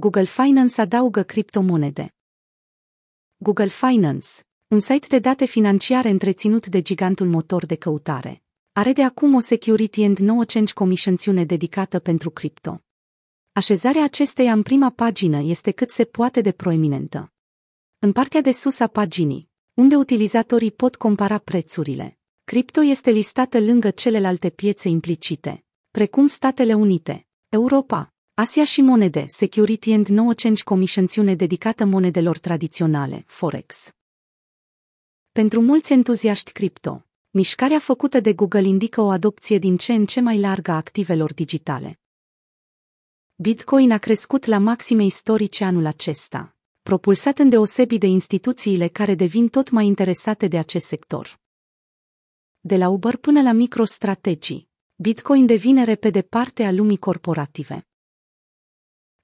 Google Finance adaugă criptomonede. Google Finance, un site de date financiare întreținut de gigantul motor de căutare, are de acum o Security and No Change comisionțiune dedicată pentru cripto. Așezarea acesteia în prima pagină este cât se poate de proeminentă. În partea de sus a paginii, unde utilizatorii pot compara prețurile, cripto este listată lângă celelalte piețe implicite, precum Statele Unite, Europa, Asia și monede, Security and No Change comisionțiune dedicată monedelor tradiționale, Forex. Pentru mulți entuziaști cripto, mișcarea făcută de Google indică o adopție din ce în ce mai largă a activelor digitale. Bitcoin a crescut la maxime istorice anul acesta, propulsat îndeosebi de instituțiile care devin tot mai interesate de acest sector. De la Uber până la microstrategii, Bitcoin devine repede parte a lumii corporative.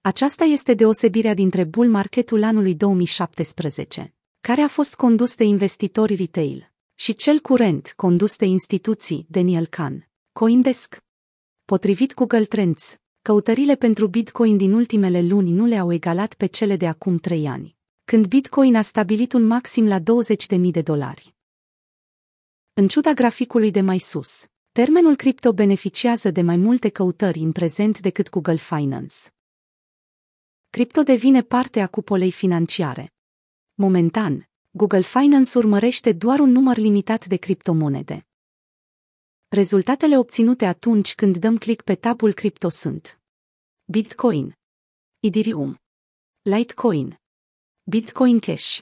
Aceasta este deosebirea dintre bull marketul anului 2017, care a fost condus de investitori retail, și cel curent, condus de instituții, Daniel Kahn, Coindesk. Potrivit Google Trends, căutările pentru Bitcoin din ultimele luni nu le-au egalat pe cele de acum trei ani, când Bitcoin a stabilit un maxim la 20.000 de dolari. În ciuda graficului de mai sus, termenul cripto beneficiază de mai multe căutări în prezent decât Google Finance. Cripto devine parte a cupolei financiare. Momentan, Google Finance urmărește doar un număr limitat de criptomonede. Rezultatele obținute atunci când dăm click pe tabul cripto sunt Bitcoin, Ethereum, Litecoin, Bitcoin Cash,